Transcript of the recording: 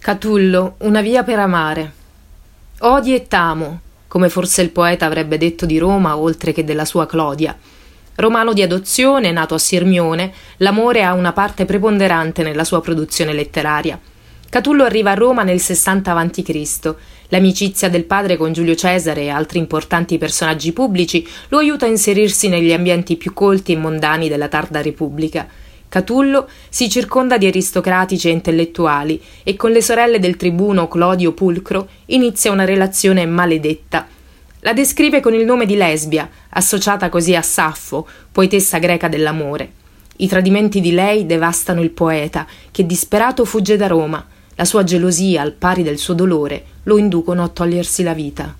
Catullo, una via per amare. Odi e t'amo, come forse il poeta avrebbe detto di Roma oltre che della sua Clodia. Romano di adozione, nato a Sirmione, l'amore ha una parte preponderante nella sua produzione letteraria. Catullo arriva a Roma nel 60 a.C. L'amicizia del padre con Giulio Cesare e altri importanti personaggi pubblici lo aiuta a inserirsi negli ambienti più colti e mondani della tarda Repubblica. Catullo si circonda di aristocratici e intellettuali e con le sorelle del tribuno Clodio Pulcro inizia una relazione maledetta. La descrive con il nome di Lesbia, associata così a Saffo, poetessa greca dell'amore. I tradimenti di lei devastano il poeta, che disperato fugge da Roma. La sua gelosia, al pari del suo dolore, lo inducono a togliersi la vita.